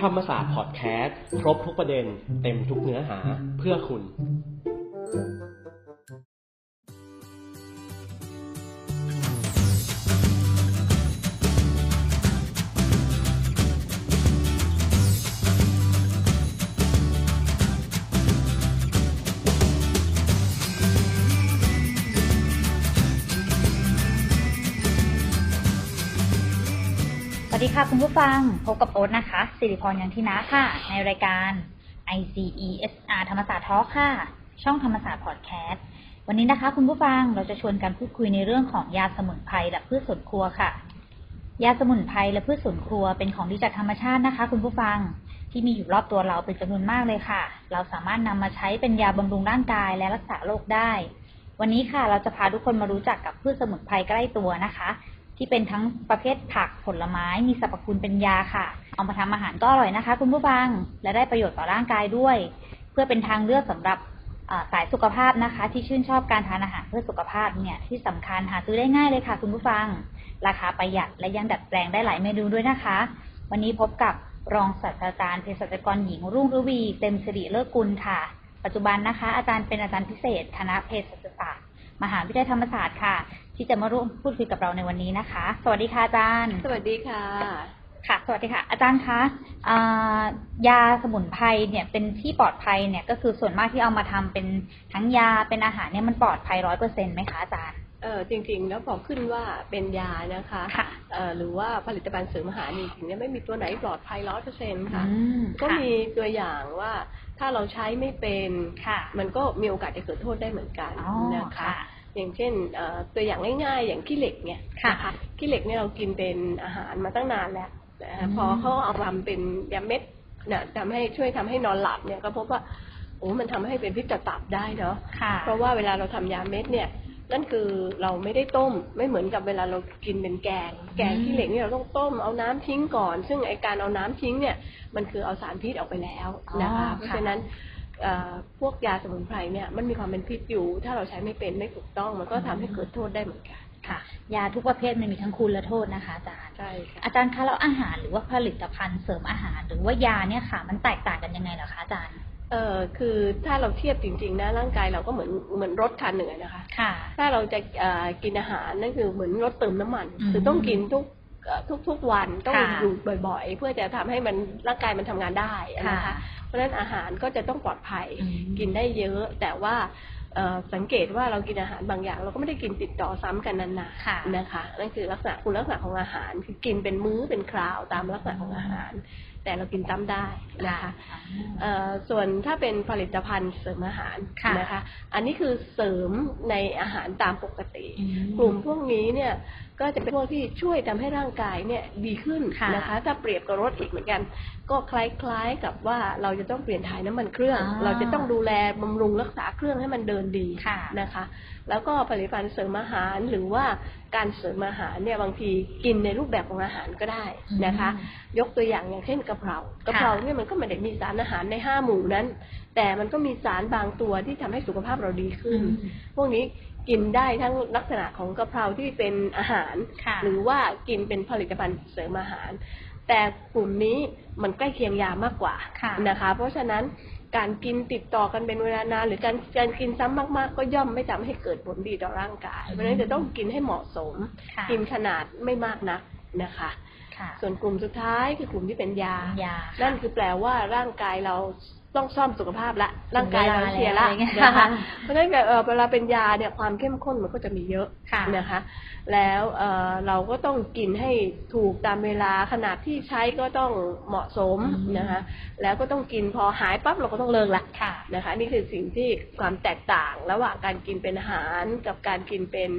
ธรรมศาสตร์พอดแคสต์ ครบทุกประเด็น เต็มทุกเนื้อหาเพื่อคุณ สวัสดีค่ะคุณผู้ฟัง พบกับโอ๊ตนะคะ สิริพรยังทินะค่ะ ในรายการ ICESR ธรรมศาสตร์ทอค่ะ ช่องธรรมศาสตร์พอดแคสต์ วันนี้นะคะ คุณผู้ฟังเราจะชวนกันพูดคุยในเรื่องของยาสมุนไพรและพืชสวนครัวค่ะ ยาสมุนไพรและพืชสวนครัวเป็นของดีจากธรรมชาตินะคะ คุณผู้ฟังที่มีอยู่รอบตัวเราเป็นจำนวนมากเลยค่ะ เราสามารถนำมาใช้เป็นยาบำรุงร่างกายและรักษาโรคได้ วันนี้ค่ะเราจะพาทุกคนมารู้จักกับพืชสมุนไพรใกล้ตัวนะคะ ที่เป็นทั้งประเภทผักผลไม้มีสรรพคุณเป็นยาค่ะ เอามาทำอาหารก็อร่อยนะคะ คุณผู้ฟังและได้ประโยชน์ต่อร่างกายด้วย เพื่อเป็นทางเลือกสำหรับสายสุขภาพนะคะ ที่ชื่นชอบการทานอาหารเพื่อสุขภาพเนี่ยที่สำคัญหาซื้อได้ง่ายเลยค่ะ คุณผู้ฟัง ราคาประหยัดและยังดัดแปลงได้หลายเมนูด้วยนะคะ วันนี้พบกับรองศาสตราจารย์เภสัชกรหญิงรุ่งฤวีเต็มสิริเลิศกุลค่ะ ปัจจุบันนะคะ อาจารย์เป็นอาจารย์พิเศษ คณะเภสัชศาสตร์ มหาวิทยาลัยธรรมศาสตร์ค่ะ ที่จะมาร่วมพูดคุยกับเราในวันนี้นะคะ สวัสดีค่ะอาจารย์ สวัสดีค่ะ ค่ะ สวัสดีค่ะ อาจารย์คะอ่ายาสมุนไพรเนี่ยเป็นที่ปลอดภัยเนี่ยก็คือส่วนมากที่เอามาทำเป็นทั้งยาเป็นอาหารเนี่ยมันปลอดภัยร้อยเปอร์เซ็นต์ไหมคะอาจารย์เออจริงๆแล้วพอขึ้นว่าเป็นยานะคะค่ะเอ่อหรือว่าผลิตภัณฑ์เสริมอาหารจริงๆเนี่ยไม่มีตัวไหนปลอดภัยร้อยเปอร์เซ็นต์ค่ะอืมก็ค่ะมีตัวอย่างว่าถ้าเราใช้ไม่เป็นค่ะมันก็มีโอกาสจะเกิดโทษได้เหมือนกันอ๋อนะคะค่ะ อย่างเช่นเอ่อตัวอย่างง่ายๆ อย่างขี้เหล็กเนี่ยค่ะนขี้เหล็กเนี่ยเรากินเป็นอาหารมาตั้งนานแล้วนะอืคะมพอเขาเอามาทำเป็นยาเม็ดนะทำให้ช่วยทำให้นอนหลับเนี่ยก็พบว่าโอ้มันทำให้เป็นพิษต่อตับได้เนาะค่ะเพราะว่าเวลาเราทำยาเม็ดเนี่ยนั่นคือเราไม่ได้ต้มไม่เหมือนกับเวลาเรากินเป็นแกง แกงขี้เหล็กเนี่ยเราต้องต้มเอาน้ำทิ้งก่อน ซึ่งไอการเอาน้ำทิ้งเนี่ยมันคือเอาสารพิษออกไปแล้วนะคะอ๋อเพราะค่ะฉะนั้นเอ่อ พวกยาสมุนไพรเนี่ยมันมีความเป็นพิษอยู่ ถ้าเราใช้ไม่เป็นไม่ถูกต้องมันก็ทำให้เกิดโทษได้เหมือนกันค่ะ ยาทุกประเภทมันมีทั้งคุณและโทษนะคะอาจารย์ใช่ค่ะอาจารย์คะแล้วอาหารหรือว่าผลิตภัณฑ์เสริมอาหาร หรือว่ายาเนี่ยค่ะ มันแตกต่างกันยังไงเหรอคะอาจารย์เออคือถ้าเราเทียบจริงๆนะร่างกายเราก็เหมือนเหมือนรถคันหนึ่งอะนะคะ ค่ะ ถ้าเราจะเอ่อกินอาหารนั่นคือเหมือนรถเติมน้ำมันอืมคือต้องกินทุกเอ่อ ทุกๆวันต้องค่ะอยู่บ่อย ๆ เพื่อจะทำให้มันร่างกายมันทำงานได้นะคะค่ะเพราะฉะนั้นอาหารก็จะต้องปลอดภัยอืมกินได้เยอะ แต่ว่าเอ่อสังเกตว่าเรากินอาหารบางอย่าง เราก็ไม่ได้กินติดต่อซ้ำกันนานค่ะๆนะคะนั่นคือลักษณะคุณลักษณะของอาหารคือกินเป็นมื้อเป็นคราวตามลักษณะของอาหาร แต่เรากินซ้ำได้นะคะเอ่อส่วนถ้าเป็นผลิตภัณฑ์เสริมอาหารค่ะนะคะ อันนี้คือเสริมในอาหารตามปกติอืมกลุ่มพวกนี้เนี่ยก็จะเป็นพวกที่ช่วยทำให้ร่างกายเนี่ยดีขึ้นค่ะนะคะ ถ้าเปรียบกับรถอีกเหมือนกัน ก็คล้ายๆกับว่าเราจะต้องเปลี่ยนถ่ายน้ำมันเครื่องอ่าเราจะต้องดูแลบำรุงรักษาเครื่องให้มันเดินดีค่ะนะคะ แล้วก็ผลิตภัณฑ์เสริมอาหารหรือว่า การเสริมอาหารเนี่ยบางทีกินในรูปแบบของอาหารก็ได้นะคะ ยกตัวอย่างอย่างเช่นกะเพรากะเพราเนี่ยมันก็ไม่ได้มีสารอาหารในห้าหมู่นั้น แต่มันก็มีสารบางตัวที่ทำให้สุขภาพเราดีขึ้นอืมพวกนี้กินได้ทั้งลักษณะของกะเพราที่เป็นอาหารค่ะหรือว่ากินเป็นผลิตภัณฑ์เสริมอาหาร แต่กลุ่มนี้มันใกล้เคียงยามากกว่าค่ะนะคะ เพราะฉะนั้น การกินติดต่อกันเป็นเวลานานหรือการการกินซ้ำมาก ๆ ก็ย่อมไม่ทำให้เกิดผลดีต่อร่างกาย เพราะฉะนั้นจะต้องกินให้เหมาะสมค่ะกินขนาดไม่มากนักนะคะค่ะส่วนกลุ่มสุดท้ายคือกลุ่มที่เป็นยายานั่นคือแปลว่าร่างกายเรา ต้องซ่อมสุขภาพละร่างกายเราถึงเวลาเสียละแล้วอะไรเงี้ยนะคะเพราะฉะนั้นเอ่อเวลาเป็นยาเนี่ยความเข้มข้นมันก็จะมีเยอะค่ะนะคะ แล้วเอ่อเราก็ต้องกินให้ถูกตามเวลาขนาดที่ใช้ก็ต้องเหมาะสมอืมนะคะ แล้วก็ต้องกินพอหายปั๊บเราก็ต้องเลิกละค่ะนะคะ นี่คือสิ่งที่ความแตกต่างระหว่างการกินเป็นอาหารกับการกินเป็น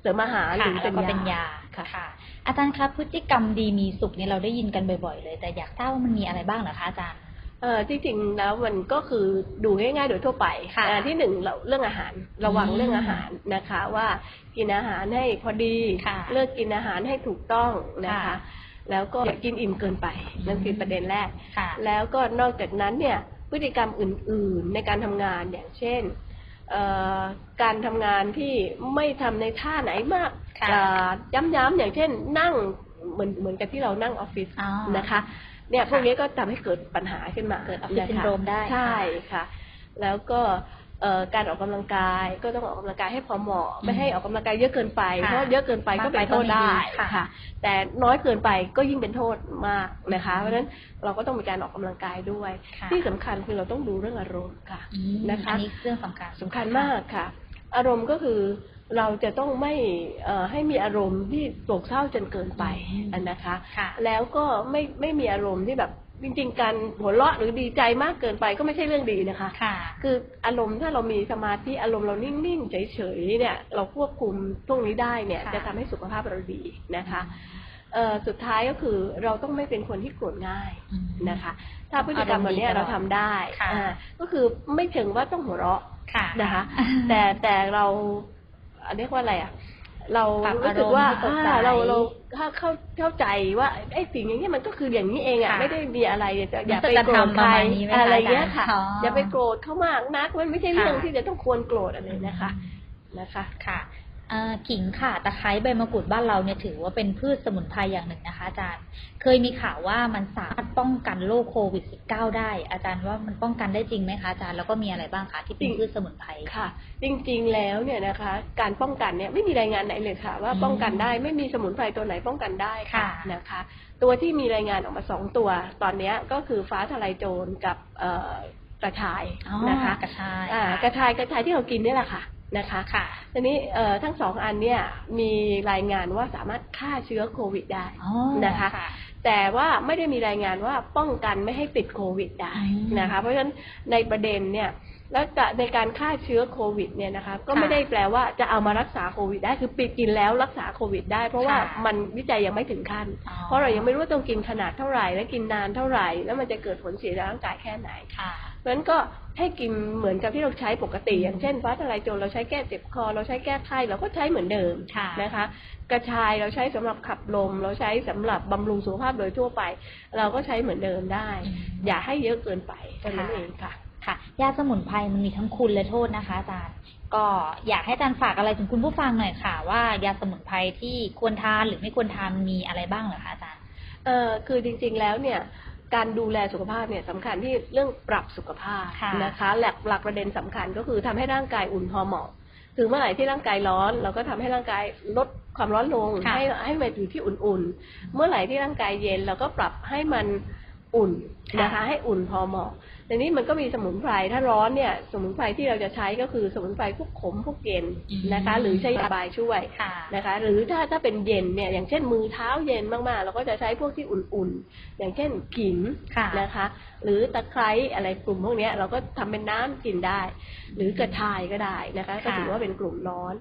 เสริมอาหารหค่ะรือแล้วก็เป็นยาค่ะค่ะ อาจารย์คะพฤติกรรมดีมีสุขเนี่ยเราได้ยินกันบ่อยๆ เลย แต่อยากทราบว่ามันมีอะไรบ้างเหรอคะอาจารย์ เออที่จริงแล้วมันก็คือดูง่ายๆโดยทั่วไปค่ะอ่าที่หนึ่งเราเรื่องอาหารระวังอืมเรื่องอาหารนะคะ ว่ากินอาหารให้พอดีค่ะเลือกกินอาหารให้ถูกต้องนะคะค่ะแล้วก็อย่ากินอิ่มเกินไปอืมนั่นคือประเด็นแรกค่ะแล้วก็นอกจากนั้นเนี่ยพฤติกรรมอื่นๆในการทำงานอย่างเช่นเอ่อการทำงานที่ไม่ทำในท่าไหนมากค่ะอ่าย้ำๆอย่างเช่นนั่งเหมือนเหมือนกับที่เรานั่งออฟฟิศอ๋อนะคะ เนี่ยพวกนี้ก็ทำให้เกิดปัญหาขึ้นมาเกิด office นะคะ syndrome ได้ใช่ค่ะ แล้วก็เอ่อการออกกำลังกายก็ต้องออกกำลังกายให้พอเหมาะอืมไม่ให้ออกกำลังกายเยอะเกินไปค่ะเพราะเยอะเกินไปก็เป็นโทษได้มากไปก็ไม่ดีค่ะค่ะ แต่น้อยเกินไปก็ยิ่งเป็นโทษมากนะคะ เพราะฉะนั้นเราก็ต้องมีการออกกำลังกายด้วยค่ะที่สำคัญคือเราต้องดูเรื่องอารมณ์ค่ะอืมนะคะอันนี้เรื่องสำคัญสำคัญมากค่ะ อารมณ์ก็คือ เราจะต้องไม่เอ่อให้มีอารมณ์ที่โศกเศร้าจนเกินไปอืมอันนะคะค่ะแล้วก็ไม่ไม่มีอารมณ์ที่แบบจริงๆ การหัวเราะหรือดีใจมากเกินไปก็ไม่ใช่เรื่องดีนะคะค่ะคืออารมณ์ถ้าเรามีสมาธิอารมณ์เรานิ่งๆเฉยๆเนี่ย เราควบคุมพวกนี้ได้เนี่ยค่ะจะทำให้สุขภาพเราดีนะคะเอ่อสุดท้ายก็คือเราต้องไม่เป็นคนที่โกรธง่ายอืมนะคะ ถ้าพฤติกรรมแบบนี้อารมณ์ดีตลอดเราทำได้ค่ะอ่าก็คือไม่เชิงว่าต้องหัวเราะค่ะนะคะ แต่แต่เรา เรียกว่าอะไรอะ เราปรับรู้สึกว่าอารมณ์ให้สดใสอ่าเราเราเข้าเข้าเข้าใจว่าไอ้สิ่งอย่างนี้มันก็คืออย่างนี้เองอะค่ะไม่ได้มีอะไรจะอย่าไปมันโกรจะธทำใครประมาณนี้ไหมคะอะไรเงี้ยค่ะอาจารย์อ๋อออย่าไปโกรธเขามากนักมันไม่ใช่เรื่องค่ะที่จะต้องควรโกรธอะไรนะคะนะคะค่ะเอ่อ ขิงค่ะตะไคร้ใบมะกรูดบ้านเราเนี่ยถือว่าเป็นพืชสมุนไพรอย่างหนึ่งนะคะอาจารย์ เคยมีข่าวว่ามันสามารถป้องกันโรคโควิด -19 ได้ อาจารย์ว่ามันป้องกันได้จริงไหมคะอาจารย์แล้วก็มีอะไรบ้างคะที่เป็นจริงพืชสมุนไพรค่ะ จริงๆแล้วเนี่ยนะคะ การป้องกันเนี่ยไม่มีรายงานไหนเลยค่ะ ว่าอืมป้องกันได้ไม่มีสมุนไพรตัวไหนป้องกันได้ค่ะค่ะนะคะ ตัวที่มีรายงานออกมาสองตัว ตอนเนี้ยก็คือฟ้าทลายโจรกับเอ่อกระชายอ๋อนะคะกระชายอ่าค่ะกระชายกระชายที่เรากินเนี่ยแหละค่ะ นะคะค่ะทีนี้เอ่อทั้งสองอันเนี่ยมีรายงานว่าสามารถฆ่าเชื้อโควิดได้อ๋อนะคะแต่ว่าไม่ได้มีรายงานว่าป้องกันไม่ให้ติดโควิดได้อืมนะคะ เพราะฉะนั้นในประเด็นเนี่ยแล้วจะในการฆ่าเชื้อโควิดเนี่ยนะคะก็ไม่ได้แปลว่าจะเอามารักษาโควิดได้คือปิดกินแล้วรักษาโควิดได้ เพราะว่าค่ะมันวิจัยยังไม่ถึงขั้นอ๋อเพราะเรายังไม่รู้ว่าต้องกินขนาดเท่าไหร่และกินนานเท่าไหร่ แล้วมันจะเกิดผลเสียต่อร่างกายแค่ไหนค่ะเพราะฉะนั้นก็ให้กินเหมือนกับที่เราใช้ปกติ อย่างเช่นฟ้าทลายโจรเราใช้แก้เจ็บคอ เราใช้แก้ไข้เราก็ใช้เหมือนเดิมค่ะนะคะ กระชายเราใช้สำหรับขับลม เราใช้สำหรับบำรุงสุขภาพโดยทั่วไป เราก็ใช้เหมือนเดิมได้อืมอย่าให้เยอะเกินไปเท่านั้นค่ะเองค่ะ ค่ะยาสมุนไพรมันมีทั้งคุณและโทษนะคะอาจารย์ ก็อยากให้อาจารย์ฝากอะไรถึงคุณผู้ฟังหน่อยค่ะ ว่ายาสมุนไพรที่ควรทานหรือไม่ควรทานมีอะไรบ้างเหรอคะอาจารย์เอ่อคือจริง ๆ แล้วเนี่ยการดูแลสุขภาพเนี่ยสำคัญที่เรื่องปรับสุขภาพค่ะนะคะหลักหลักประเด็นสำคัญก็คือทำให้ร่างกายอุ่นพอเหมาะคือเมื่อไหร่ที่ร่างกายร้อน เราก็ทำให้ร่างกายลดความร้อนลงค่ะให้ให้มันอยู่ที่อุ่นๆ เมื่อไหร่ที่ร่างกายเย็นเราก็ปรับให้มันอุ่น นะคะให้อุ่นพอเหมาะแต่นี้มันก็มีสมุนไพรถ้าร้อนเนี่ย สมุนไพรที่เราจะใช้ก็คือสมุนไพรพวกขมพวกเย็นนะคะ หรือใช้ยาบายช่วยค่ะนะคะ หรือถ้าถ้าเป็นเย็นเนี่ยอย่างเช่นมือเท้าเย็นมากๆ เราก็จะใช้พวกที่อุ่นๆ อย่างเช่นขิงค่ะนะคะ หรือตะไคร้อะไรกลุ่มพวกเนี้ยเราก็ทำเป็นน้ำกินได้ หรือกระชายก็ได้นะคะก็ถือว่าเป็นกลุ่มร้อน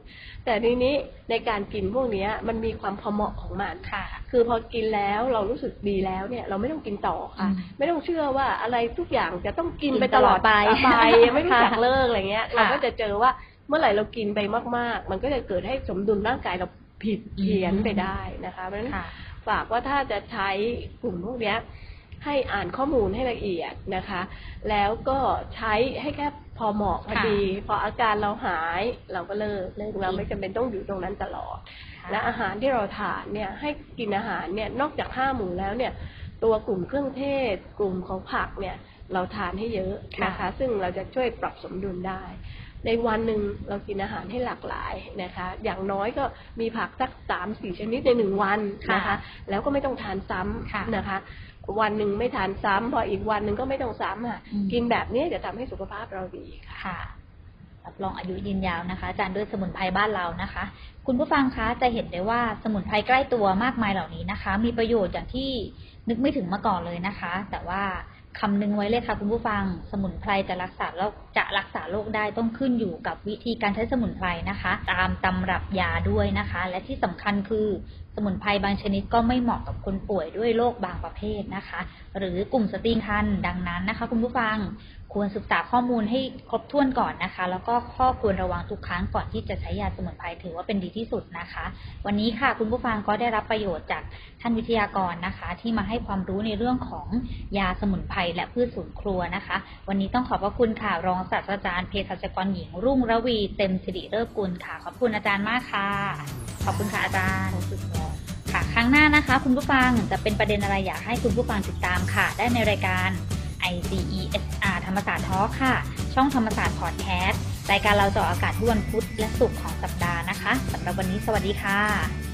แต่ทีนี้ในการกินพวกเนี้ยมันมีความพอเหมาะของมันค่ะคือพอกินแล้วเรารู้สึกดีแล้วเนี่ย เราไม่ต้องกินต่อค่ะอืมไม่ต้องเชื่อว่าอะไรทุกอย่างจะต้องกินกินไปตลอดตลอดไปไปยังไม่รู้จักค่ะเลิกอะไรเงี้ยค่ะเราก็จะเจอว่าเมื่อไหร่เรากินไปมาก ๆ มันก็จะเกิดให้สมดุลร่างกายเราผิดเพี้ยนไปได้นะคะเพราะฉะนั้นค่ะฝากว่าถ้าจะใช้กลุ่มพวกเนี้ยให้อ่านข้อมูลให้ละเอียดนะคะ แล้วก็ใช้ให้แค่พอเหมาะพอดี พออาการเราหายเราก็เลิกเลิกเรากินไม่จำเป็นต้องอยู่ตรงนั้นตลอดค่ะและอาหารที่เราทานเนี่ยให้กินอาหารเนี่ยนอกจากห้าหมู่แล้วเนี่ย ตัวกลุ่มเครื่องเทศ กลุ่มของผักเนี่ยเราทานให้เยอะนะคะค่ะซึ่งเราจะช่วยปรับสมดุลได้ ในวันหนึ่งเรากินอาหารให้หลากหลายนะคะ อย่างน้อยก็มีผักสักสามสี่ชนิดในหนึ่งวันนะคะค่ะแล้วก็ไม่ต้องทานซ้ค่ะำนะคะ วันหนึ่งไม่ทานซ้ำพออีกวันหนึ่งก็ไม่ต้องซ้ำอะอืมกินแบบนี้จะทำให้สุขภาพเราดีค่ะค่ะ รับรองอายุยืนยาวนะคะจารย์ด้วยสมุนไพรบ้านเรานะคะ คุณผู้ฟังคะจะเห็นได้ว่าสมุนไพรใกล้ตัวมากมายเหล่านี้นะคะ มีประโยชน์อย่างที่นึกไม่ถึงมาก่อนเลยนะคะ แต่ว่าคำนึงไว้เลยค่ะคุณผู้ฟังสมุนไพรจะรักษาโรคจะรักษาโรคได้ต้องขึ้นอยู่กับวิธีการใช้สมุนไพรนะคะ ตามตำรับยาด้วยนะคะ และที่สำคัญคือสมุนไพรบางชนิดก็ไม่เหมาะกับคนป่วยด้วยโรคบางประเภทนะคะ หรือกลุ่มสตรีคันดังนั้นนะคะ คุณผู้ฟัง ควรศึกษาข้อมูลให้ครบถ้วนก่อนนะคะ แล้วก็ข้อควรระวังทุกครั้งก่อนที่จะใช้ยาสมุนไพรถือว่าเป็นดีที่สุดนะคะ วันนี้ค่ะคุณผู้ฟังก็ได้รับประโยชน์จากท่านวิทยากรนะคะ ที่มาให้ความรู้ในเรื่องของยาสมุนไพรและพืชสวนครัวนะคะ วันนี้ต้องขอบพระคุณค่ะรองศาสตราจารย์เภสัชกรหญิง รุ่งระวีเต็มสิริเลิศกุลค่ะ ขอบคุณอาจารย์มากค่ะ ขอบคุณค่ะอาจารย์ค่ะครั้งหน้านะคะ คุณผู้ฟังจะเป็นประเด็นอะไรอยากให้คุณผู้ฟังติดตามค่ะ ได้ในรายการ ICESR ธรรมศาสตร์ทอค่ะ ช่องธรรมศาสตร์พอดแคสต์รายการเราจะออกอากาศทุกวันพุธและศุกร์ของสัปดาห์นะคะสำหรับวันนี้สวัสดีค่ะ